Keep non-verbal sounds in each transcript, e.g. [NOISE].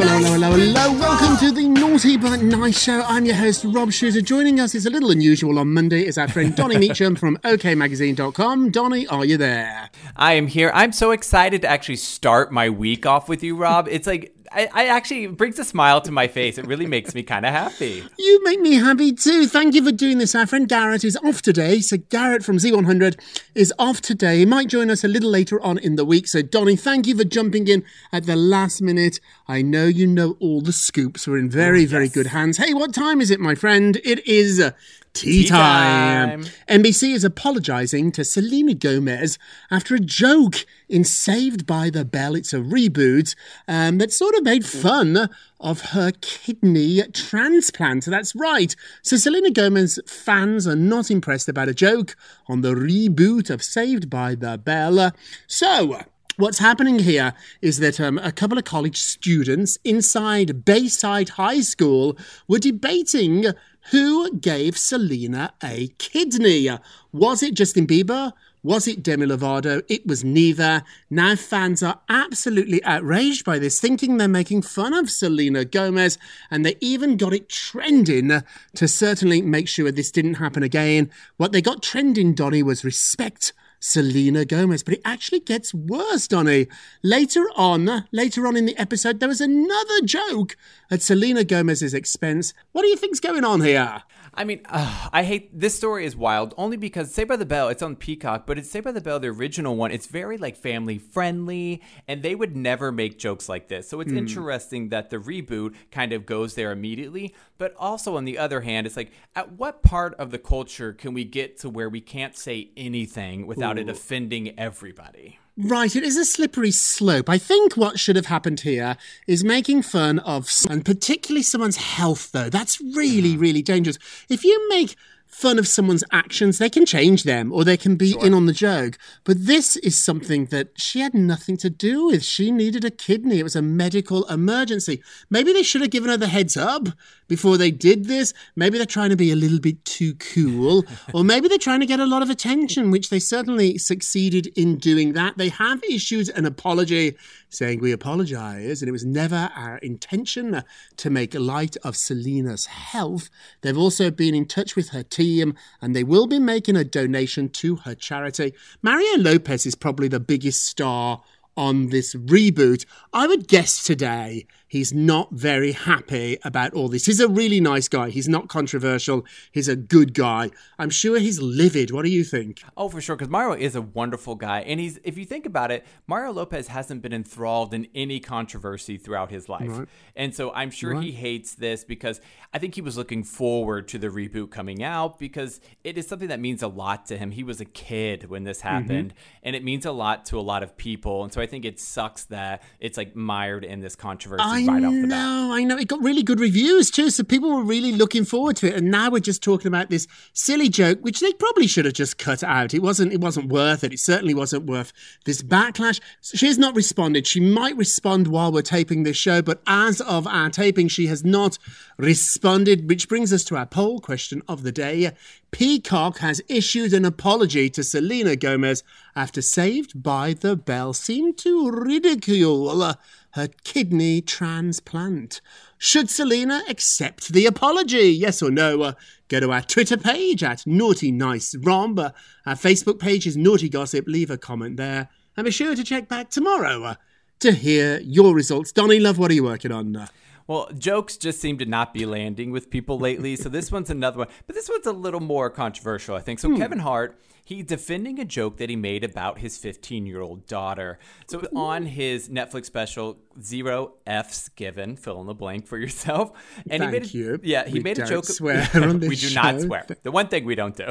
Hello, hello, hello, hello. Welcome to the Naughty But Nice Show. I'm your host, Rob Shuter. Joining us is a little unusual on Monday is our friend Donny [LAUGHS] Meacham from OKMagazine.com. Donny, are you there? I am here. I'm so excited to actually start my week off with you, Rob. It's like I, I actually brings a smile to my face. It really makes me kind of happy. You make me happy too. Thank you for doing this. Our friend Garrett is off today. So Garrett from Z100 is off today. He might join us a little later on in the week. So Donny, thank you for jumping in at the last minute. I know you know all the scoops. We're in very, very good hands. Hey, what time is it, my friend? It is uh, tea, Tea time. time. NBC is apologizing to Selena Gomez after a joke in Saved by the Bell. It's a reboot um, that sort of made fun of her kidney transplant. That's right. So Selena Gomez fans are not impressed about a joke on the reboot of Saved by the Bell. So. What's happening here is that um, a couple of college students inside Bayside High School were debating who gave Selena a kidney. Was it Justin Bieber? Was it Demi Lovato? It was neither. Now fans are absolutely outraged by this, thinking they're making fun of Selena Gomez, and they even got it trending to certainly make sure this didn't happen again. What they got trending, Donny, was respect Selena Gomez. But it actually gets worse, Donny. Later on, later on in the episode, there was another joke at Selena Gomez's expense. What do you think's going on here? I mean, uh, I hate this story is wild only because Saved by the Bell, it's on Peacock, but it's Saved by the Bell, the original one. It's very like family friendly, and they would never make jokes like this. So it's interesting that the reboot kind of goes there immediately. But also on the other hand, it's like at what part of the culture can we get to where we can't say anything without it offending everybody? Right, it is a slippery slope. I think what should have happened here is making fun of, and particularly someone's health, though. That's really, really dangerous. If you make fun of someone's actions, they can change them or they can be in on the joke. But this is something that she had nothing to do with. She needed a kidney. It was a medical emergency. Maybe they should have given her the heads up before they did this. Maybe they're trying to be a little bit too cool. [LAUGHS] or maybe they're trying to get a lot of attention, which they certainly succeeded in doing that. They have issued an apology saying we apologize and it was never our intention to make light of Selena's health. They've also been in touch with her team and they will be making a donation to her charity. Mario Lopez is probably the biggest star on this reboot. I would guess today he's not very happy about all this. He's a really nice guy. He's not controversial. He's a good guy. I'm sure he's livid. What do you think? Oh, for sure, because Mario is a wonderful guy, and he's if you think about it, Mario Lopez hasn't been enthralled in any controversy throughout his life, Right. and so I'm sure he hates this because I think he was looking forward to the reboot coming out because it is something that means a lot to him. He was a kid when this mm-hmm. happened, and it means a lot to a lot of people, and so I think it sucks that it's like mired in this controversy I right off the bat. know, I know. It got really good reviews too, so people were really looking forward to it. And now we're just talking about this silly joke, which they probably should have just cut out. It wasn't. It wasn't worth it. It certainly wasn't worth this backlash. She has not responded. She might respond while we're taping this show, but as of our taping, she has not responded. Which brings us to our poll question of the day. Peacock has issued an apology to Selena Gomez after Saved by the Bell seemed to ridicule her kidney transplant. Should Selena accept the apology? Yes or no? Uh, go to our Twitter page at Naughty Nice Rob. Uh, our Facebook page is Naughty Gossip. Leave a comment there. And be sure to check back tomorrow uh, to hear your results. Donny Love, what are you working on? Well, jokes just seem to not be landing with people lately. So this one's another one. But this one's a little more controversial, I think. So hmm. Kevin Hart, he's defending a joke that he made about his 15 year old daughter. So on his Netflix special, Zero F's Given, fill in the blank for yourself. And he Thank made a, you. Yeah, he We made a joke. [LAUGHS] swear on this we do not swear. The one thing we don't do.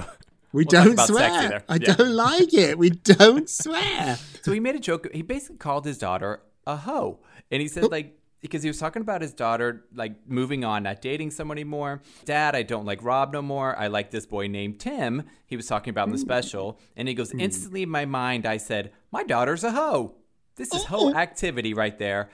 we We'll don't swear. I Yeah. don't like it. We don't swear. [LAUGHS] So he made a joke. He basically called his daughter a hoe, and he Oh. said like because he was talking about his daughter like moving on, not dating someone anymore. Dad, I don't like Rob no more. I like this boy named Tim. He was talking about in the special, and he goes Hmm. instantly in my mind. I said, my daughter's a hoe. This is hoe activity right there.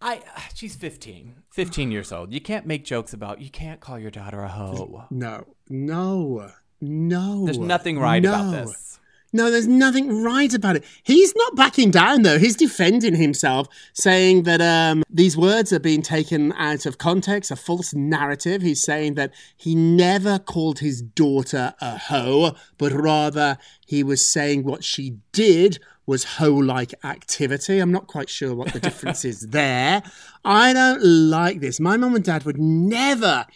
I [SIGHS] she's 15, 15 [SIGHS] years old. You can't make jokes about. You can't call your daughter a hoe. No, no, no. There's nothing right about this. No, there's nothing right about it. He's not backing down though. He's defending himself, saying that um, these words are being taken out of context, a false narrative. He's saying that he never called his daughter a hoe, but rather he was saying what she did was hoe-like activity. I'm not quite sure what the difference is [LAUGHS] there. I don't like this. My mum and dad would never,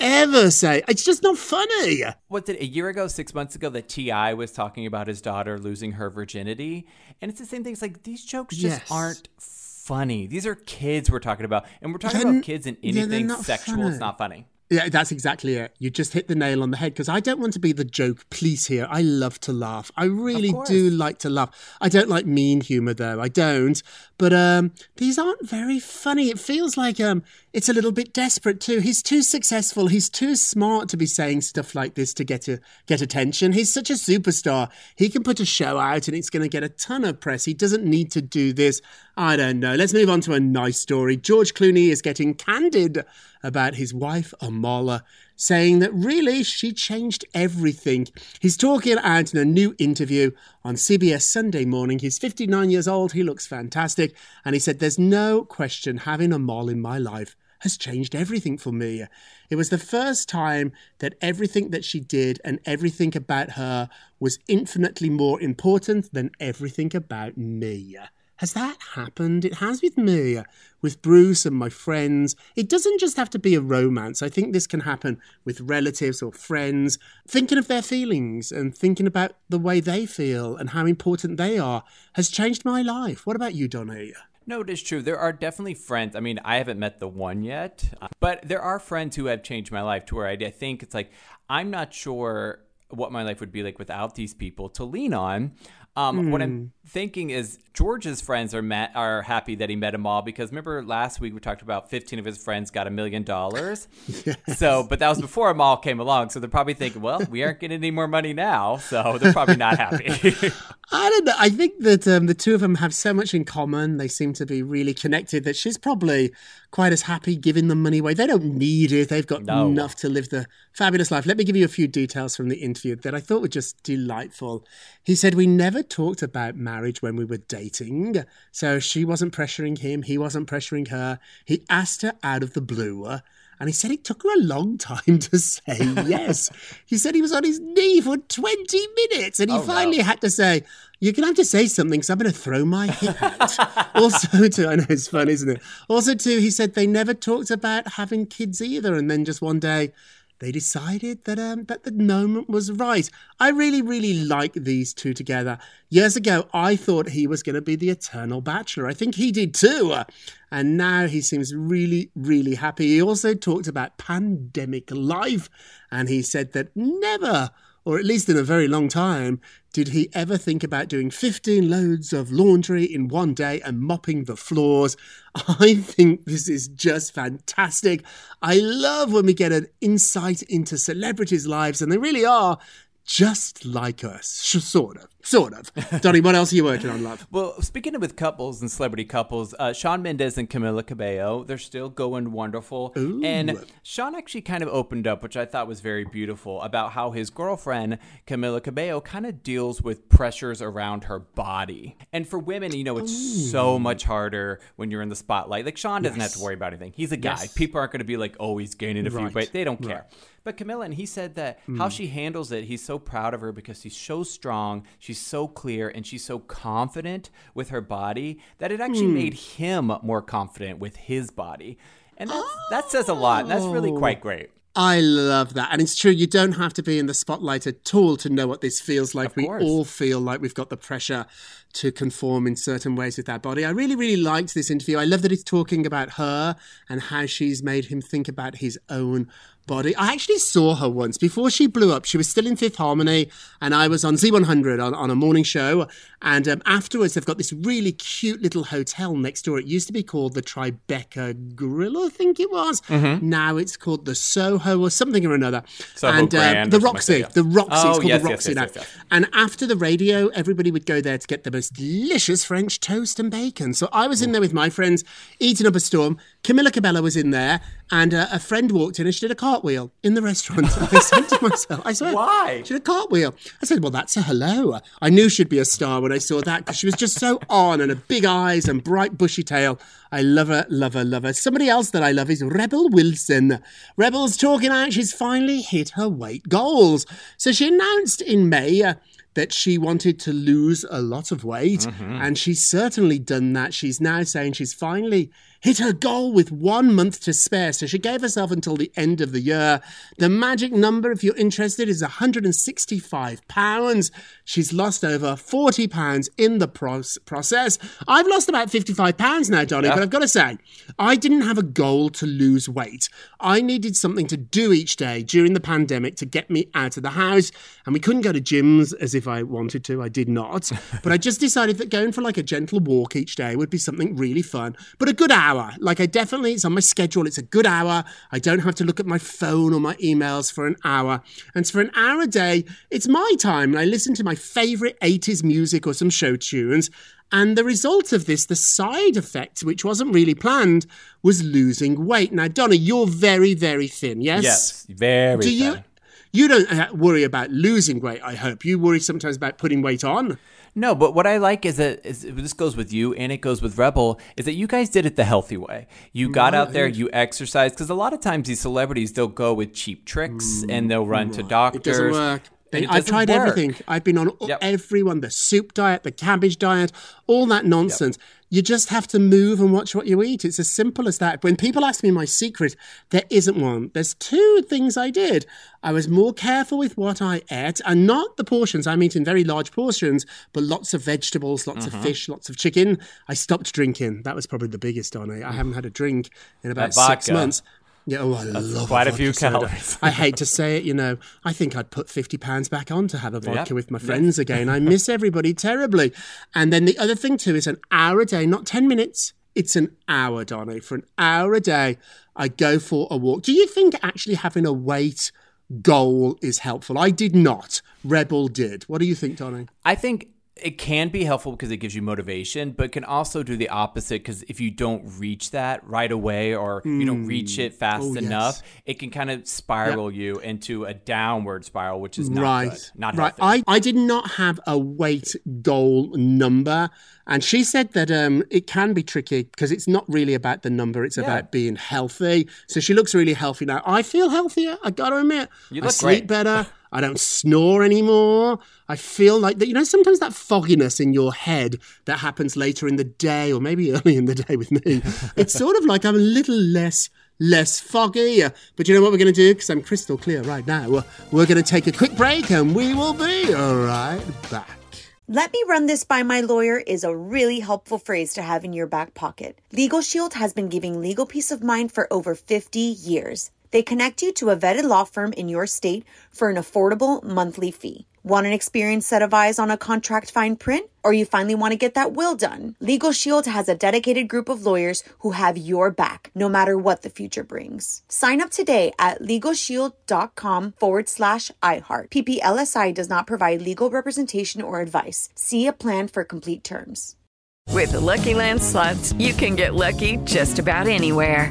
ever say it's just not funny. what's it a year ago six months ago that T.I. was talking about his daughter losing her virginity and it's the same thing it's like these jokes just Yes. aren't funny these are kids we're talking about and we're talking They're about kids and anything sexual funny. it's not funny Yeah, that's exactly it. You just hit the nail on the head because I don't want to be the joke police here. I love to laugh. I really do like to laugh. I don't like mean humor though. I don't. But um these aren't very funny. It feels like um it's a little bit desperate too. He's too successful. He's too smart to be saying stuff like this to get to get attention. He's such a superstar. He can put a show out and it's going to get a ton of press. He doesn't need to do this. I don't know. Let's move on to a nice story. George Clooney is getting candid about his wife, Amala, saying that really she changed everything. He's talking out in a new interview on CBS Sunday morning. He's 59 years old. He looks fantastic. And he said, There's no question having Amal in my life has changed everything for me. It was the first time that everything that she did and everything about her was infinitely more important than everything about me. Has that happened? It has with me, with Bruce and my friends. It doesn't just have to be a romance. I think this can happen with relatives or friends, thinking of their feelings and thinking about the way they feel and how important they are has changed my life. What about you, Donny? no it is true there are definitely friends i mean i haven't met the one yet but there are friends who have changed my life to where i, I think it's like i'm not sure what my life would be like without these people to lean on um, What Hmm. I'm thinking is George's friends are met, are happy that he met them all because remember last week we talked about 15 of his friends got a million dollars. [LAUGHS] So, but that was before Amal came along, so they're probably thinking, well, we aren't getting any more money now, so they're probably not happy. [LAUGHS] I don't know. I think that um, the two of them have so much in common. They seem to be really connected that she's probably quite as happy giving them money away. They don't need it. They've got No. enough to live the fabulous life. Let me give you a few details from the interview that I thought were just delightful. He said, We never talked about marriage when we were dating. So she wasn't pressuring him. He wasn't pressuring her. He asked her out of the blue. And he said it took her a long time to say [LAUGHS] yes. he said he was on his knee for 20 minutes and he Oh, no. finally had to say, You're going to have to say something because I'm going to throw my hip out. [LAUGHS] also, too, I know it's fun, isn't it? Also, too, he said they never talked about having kids either. And then just one day, they decided that um, that the moment was right. I really, really like these two together. Years ago, I thought he was going to be the eternal bachelor. I think he did too. And now he seems really, really happy. He also talked about pandemic life, and he said that never, or at least in a very long time, did he ever think about doing 15 loads of laundry in one day and mopping the floors? [LAUGHS] I think this is just fantastic. I love when we get an insight into celebrities' lives, and they really are just like us. [LAUGHS] Sort of. Sort of. Donny, what else are you working on, love? Well, speaking of with couples and celebrity couples, uh, Shawn Mendes and Camila Cabello, they're still going wonderful. And Shawn actually kind of opened up, which I thought was very beautiful, about how his girlfriend, Camila Cabello, kind of deals with pressures around her body. And for women, you know, it's so much harder when you're in the spotlight. Like Shawn doesn't have to worry about anything. He's a guy. Yes. People aren't going to be like, oh, he's gaining a few Right. weight. They don't care. But Camila, and he said that how she handles it, he's so proud of her because she's so strong, she's so clear, and she's so confident with her body that it actually hmm. made him more confident with his body. And that's, that says a lot. And that's really oh. quite great. I love that. And it's true, you don't have to be in the spotlight at all to know what this feels like. We all feel like we've got the pressure to conform in certain ways with our body. I really, really liked this interview. I love that he's talking about her and how she's made him think about his own body. I actually saw her once before she blew up. She was still in Fifth Harmony, and I was on Z100 on, on a morning show. And um, afterwards, they've got this really cute little hotel next door. It used to be called the Tribeca Grill, I think it was. Now it's called the Soho or something or another. Mm-hmm. Soho and uh, the Roxy, yeah. the Roxy, Oh, it's called yes, the Roxy yes, now. yes, yes. And after the radio, everybody would go there to get the most delicious French toast and bacon. So I was in there with my friends, eating up a storm. Camila Cabello was in there, and uh, a friend walked in and she did a cartwheel in the restaurant. [LAUGHS] I said to myself, I said, Why? She did a cartwheel. I said, well, that's a hello. I knew she'd be a star when I saw that because she was just so [LAUGHS] on and her big eyes and bright bushy tail. I love her, love her, love her. Somebody else that I love is Rebel Wilson. Rebel's talking out. She's finally hit her weight goals. So she announced in May. Uh, that she wanted to lose a lot of weight, and she's certainly done that. She's now saying she's finally hit her goal with one month to spare. So she gave herself until the end of the year. The magic number, if you're interested, is 165 pounds. She's lost over 40 pounds in the proce- process. I've lost about 55 pounds now, Johnny, but I've got to say, I didn't have a goal to lose weight. I needed something to do each day during the pandemic to get me out of the house, and we couldn't go to gyms as if I wanted to. I did not. [LAUGHS] but I just decided that going for like a gentle walk each day would be something really fun, but a good hour. Like I definitely, it's on my schedule. It's a good hour. I don't have to look at my phone or my emails for an hour. And for an hour a day, it's my time. And I listen to my favorite 80s music or some show tunes. And the result of this, the side effect, which wasn't really planned, was losing weight. Now, Donna, you're very, very thin, yes? Yes, very. Do thin. You don't uh, worry about losing weight, I hope. You worry sometimes about putting weight on. No, but what I like is that is, this goes with you and it goes with Rebel is that you guys did it the healthy way. You got out there, you exercised because a lot of times these celebrities they'll go with cheap tricks and they'll run to doctors. It doesn't work. and I've tried work. everything. I've been on Yep. every one the soup diet, the cabbage diet, all that nonsense. You just have to move and watch what you eat. It's as simple as that. When people ask me my secret, there isn't one. There's two things I did. I was more careful with what I ate, and not the portions. I'm eating very large portions, but lots of vegetables, lots Mm-hmm. of fish, lots of chicken. I stopped drinking. That was probably the biggest on it. I haven't had a drink in about six months. Yeah, oh, I love quite a few calories. I hate [LAUGHS] to say it, you know. I think I'd put fifty pounds back on to have a vodka Yep. with my friends again. I miss everybody terribly. And then the other thing too is an hour a day, not ten minutes. It's an hour, Donny. For an hour a day, I go for a walk. Do you think actually having a weight goal is helpful? I did not. Rebel did. What do you think, Donny? I think it can be helpful because it gives you motivation, but can also do the opposite because if you don't reach that right away or you don't reach it fast Oh, yes. enough, it can kind of spiral you into a downward spiral, which is not right. good, not right. healthy. I, I did not have a weight goal number. And she said that um, it can be tricky because it's not really about the number, it's about being healthy. So she looks really healthy now. I feel healthier, I gotta admit. You I sleep great. better. [LAUGHS] I don't snore anymore. I feel like that, you know, sometimes that fogginess in your head that happens later in the day or maybe [LAUGHS] early in the day with me. it's sort of like I'm a little less less foggy. But you know what we're going to do? Because I'm crystal clear right now. We're going to take a quick break and we will be right back. Let me run this by my lawyer is a really helpful phrase to have in your back pocket. Legal Shield has been giving legal peace of mind for over 50 years. They connect you to a vetted law firm in your state for an affordable monthly fee. Want an experienced set of eyes on a contract fine print? Or you finally want to get that will done? Legal Shield has a dedicated group of lawyers who have your back, no matter what the future brings. Sign up today at LegalShield.com forward slash iHeart. PPLSI does not provide legal representation or advice. See a plan for complete terms. With the Lucky Land slots, you can get lucky just about anywhere.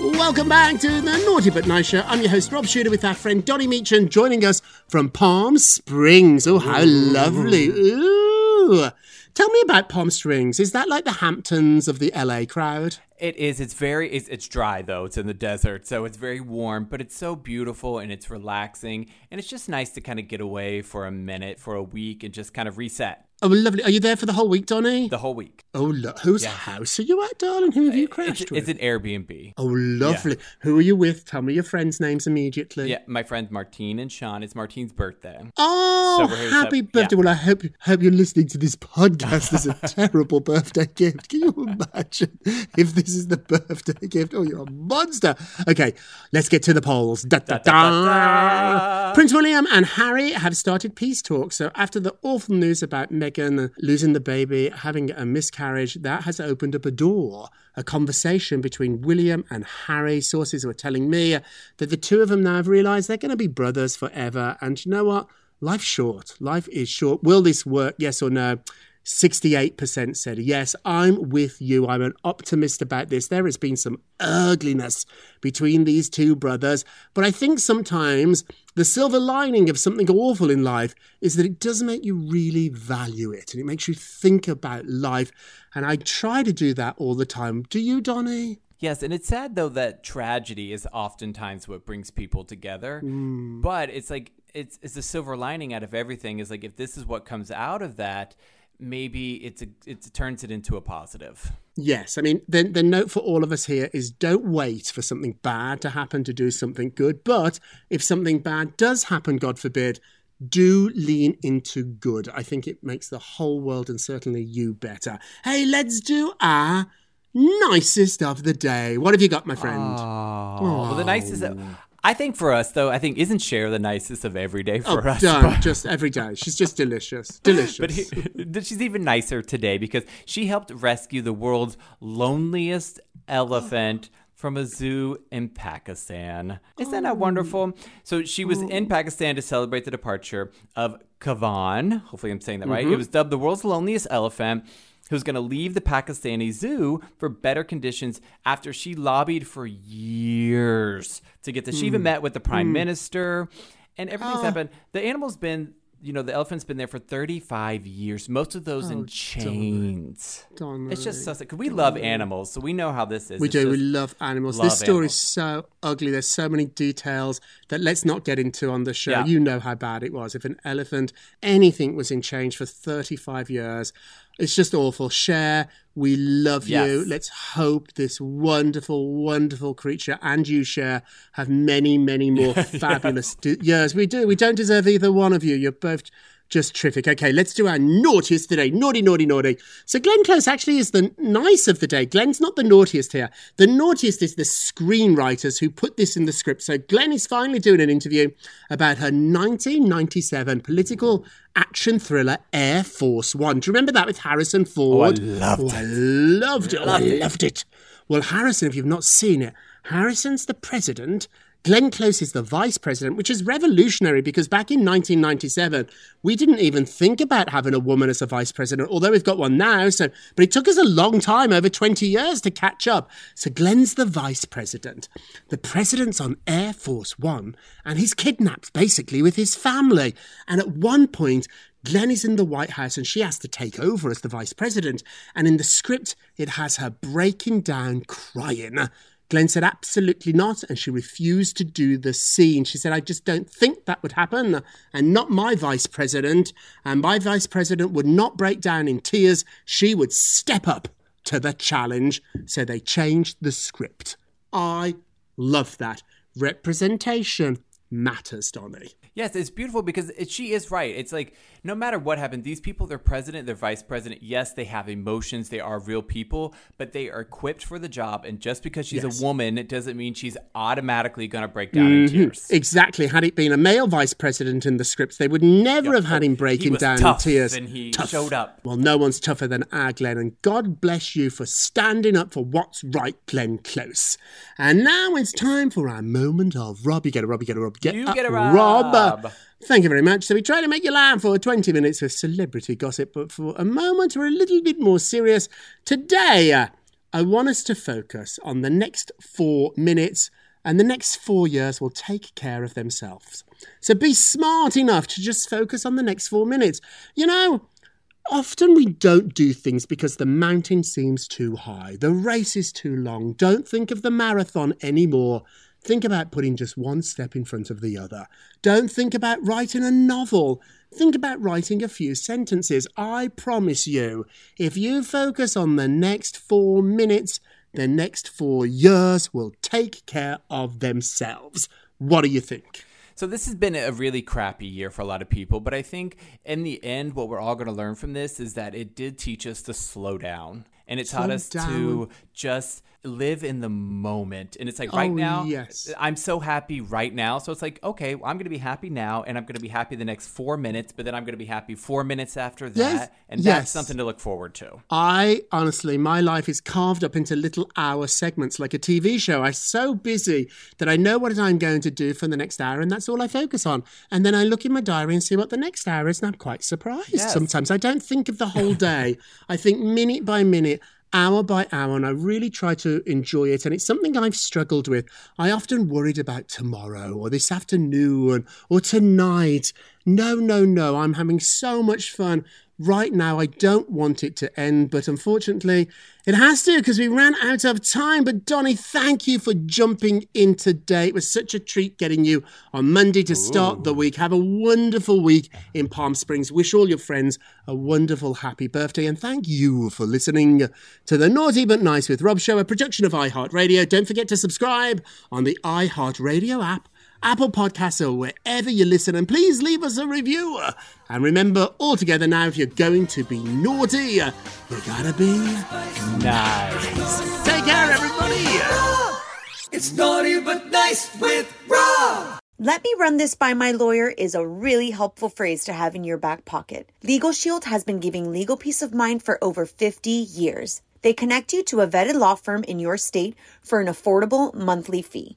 Welcome back to the Naughty But Nice Show. I'm your host, Rob Shuter, with our friend Donny Meacham joining us from Palm Springs. Oh, how lovely. Ooh. Tell me about Palm Springs. Is that like the Hamptons of the LA crowd? It is. It's very. It's, it's dry though. It's in the desert, so it's very warm. But it's so beautiful and it's relaxing, and it's just nice to kind of get away for a minute, for a week, and just kind of reset Oh, lovely. Are you there for the whole week, Donny? the whole week. Oh, lo- whose Yeah. house are you at, darling? Who have you uh, It's, crashed with? it's an Airbnb. Oh, lovely. Who are you with? Tell me your friends' names immediately. Yeah, my friends Martine and Sean. It's Martine's birthday. Oh, So we're here to happy birthday. yeah. Well, I hope, hope you're listening to this podcast as a [LAUGHS] terrible birthday gift. Can you imagine if this is the birthday gift? Oh, you're a monster. Okay, let's get to the polls. Da, da, da. Prince William and Harry have started peace talks. So, after the awful news about Meghan losing the baby, having a miscarriage, that has opened up a door, a conversation between William and Harry. Sources were telling me that the two of them now have realised they're going to be brothers forever. And you know what? Life's short. Life is short. Will this work? Yes or no? 68% said yes. I'm with you. I'm an optimist about this. There has been some ugliness between these two brothers, but I think sometimes the silver lining of something awful in life is that it does make you really value it and it makes you think about life. And I try to do that all the time. Do you, Donny? Yes, and it's sad though that tragedy is oftentimes what brings people together. Mm. But it's like it's it's a silver lining out of everything. Is like if this is what comes out of that, maybe it's a it turns it into a positive. Yes, I mean, the, the note for all of us here is don't wait for something bad to happen to do something good. But if something bad does happen, God forbid, do lean into good. I think it makes the whole world and certainly you better. Hey, let's do our nicest of the day. What have you got, my friend? Oh, well, the oh. nicest. I think for us though, I think isn't Cher the nicest of every day Oh, for us. done. [LAUGHS] just every day. She's just delicious. Delicious. But he, [LAUGHS] she's even nicer today because she helped rescue the world's loneliest elephant from a zoo in Pakistan. Isn't Oh. that wonderful? So she was in Pakistan to celebrate the departure of Kaavan. Hopefully, I'm saying that right. Mhm. It was dubbed the world's loneliest elephant. Who's going to leave the Pakistani zoo for better conditions after she lobbied for years to get this? She even Mm. met with the prime Mm. minister, and everything's Oh. happened. The animal's been, you know, the elephant's been there for 35 years. Most of those Oh, in chains. Donna, It's just so sad because we love animals, so we know how this is. We It's do. We love animals. love this story animals. is so ugly. There's so many details that let's not get into on the show. Yeah. You know how bad it was. If an elephant, anything was in change for 35 years, it's just awful. Cher. we love you. Let's hope this wonderful, wonderful creature and you, Cher, have many, many more [LAUGHS] fabulous d- years. We do. We don't deserve either one of you. You're both just terrific. Okay, let's do our naughtiest today. Naughty, naughty, naughty. So Glenn Close actually is the nice of the day. Glenn's not the naughtiest here. The naughtiest is the screenwriters who put this in the script. So Glenn is finally doing an interview about her 1997 political action thriller Air Force One. Do you remember that with Harrison oh, Ford? loved oh, oh, I loved it. Oh, Loved I loved it. Well, Harrison, if you've not seen it, Harrison's the president. Glenn Close is the vice president, which is revolutionary because back in 1997, we didn't even think about having a woman as a vice president, although we've got one now. So, but it took us a long time, over 20 years, to catch up. So Glenn's the vice president. The president's on Air Force One, and he's kidnapped basically with his family. And at one point, Glenn is in the White House and she has to take over as the vice president. And in the script, it has her breaking down crying. Glenn said absolutely not, and she refused to do the scene. She said, I just don't think that would happen, and not my vice president. And my vice president would not break down in tears. She would step up to the challenge. So they changed the script. I love that. Representation matters, Donny. Yes, it's beautiful because it, she is right. It's like no matter what happened, these people, they're president, they're vice president. Yes, they have emotions, they are real people, but they are equipped for the job. And just because she's Yes. a woman, it doesn't mean she's automatically going to break down in Mhm. tears. Exactly. Had it been a male vice president in the scripts, they would never have had him breaking down in tears. and he Tough. showed up. Well, no one's tougher than our Glenn, and God bless you for standing up for what's right, Glenn Close. And now it's time for our moment of Rob. You get a Rob, you get a Rob, get You get a Rob. Rob. Thank you very much. So we try to make you laugh for 20 minutes of celebrity gossip, but for a moment we're a little bit more serious. Today, uh, I want us to focus on the next four minutes, and the next four years will take care of themselves. So be smart enough to just focus on the next four minutes. You know, Often we don't do things because the mountain seems too high, the race is too long. Don't think of the marathon anymore. Think about putting just one step in front of the other. Don't think about writing a novel. Think about writing a few sentences. I promise you, if you focus on the next four minutes, the next four years will take care of themselves. What do you think? So this has been a really crappy year for a lot of people, but I think in the end, what we're all going to learn from this is that it did teach us to slow down, and it taught Slow us down. to just live in the moment. And it's like right Oh, now, yes. I'm so happy right now. So it's like, okay, well, I'm going to be happy now, and I'm going to be happy the next four minutes, but then I'm going to be happy four minutes after that, Yes. and Yes. that's something to look forward to. I honestly, my life is carved up into little hour segments like a TV show. I'm so busy that I know what I'm going to do for the next hour, and that's all I focus on. And then I look in my diary and see what the next hour is, and I'm quite surprised. Yes. Sometimes I don't think of the whole day, [LAUGHS] I think minute by minute. Hour by hour, and I really try to enjoy it. And it's something I've struggled with. I often worried about tomorrow or this afternoon or tonight. No, no, no. I'm having so much fun right now. I don't want it to end, but unfortunately, it has to because we ran out of time. But Donny, thank you for jumping in today. It was such a treat getting you on Monday to start the week. Have a wonderful week in Palm Springs. Wish all your friends a wonderful, happy birthday. And thank you for listening to the Naughty But Nice with Rob show, a production of iHeartRadio. Don't forget to subscribe on the iHeartRadio app Apple Podcasts, or wherever you listen, and please leave us a review. And remember, all together now, if you're going to be naughty, you gotta be Nice. Take care, everybody. It's naughty but nice with Rob. Let me run this by my lawyer is a really helpful phrase to have in your back pocket. Legal Shield has been giving legal peace of mind for over 50 years. They connect you to a vetted law firm in your state for an affordable monthly fee.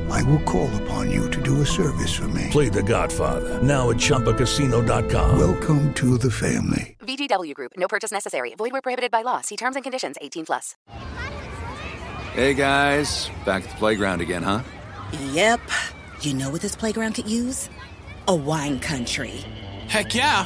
I will call upon you to do a service for me. Play The Godfather now at ChumbaCasino.com. Welcome to the family. VGW Group. No purchase necessary. Void where prohibited by law. See terms and conditions. 18 plus. Hey guys, back at the playground again, huh? Yep. You know what this playground could use? A wine country. Heck yeah,